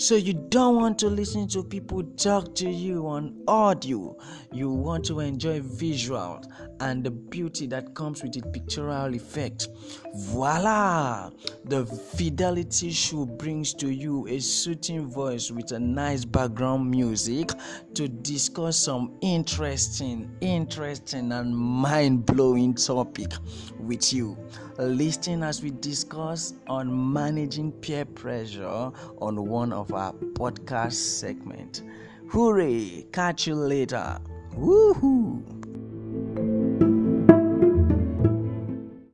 So you don't want to listen to people talk to you on audio. You want to enjoy visuals and the beauty that comes with the pictorial effect. Voila! The Fidelity Show brings to you a soothing voice with a nice background music to discuss some interesting, interesting, and mind blowing topic with you. Listen as we discuss on managing peer pressure on one of our podcast segment. Hooray! Catch you later. Woohoo!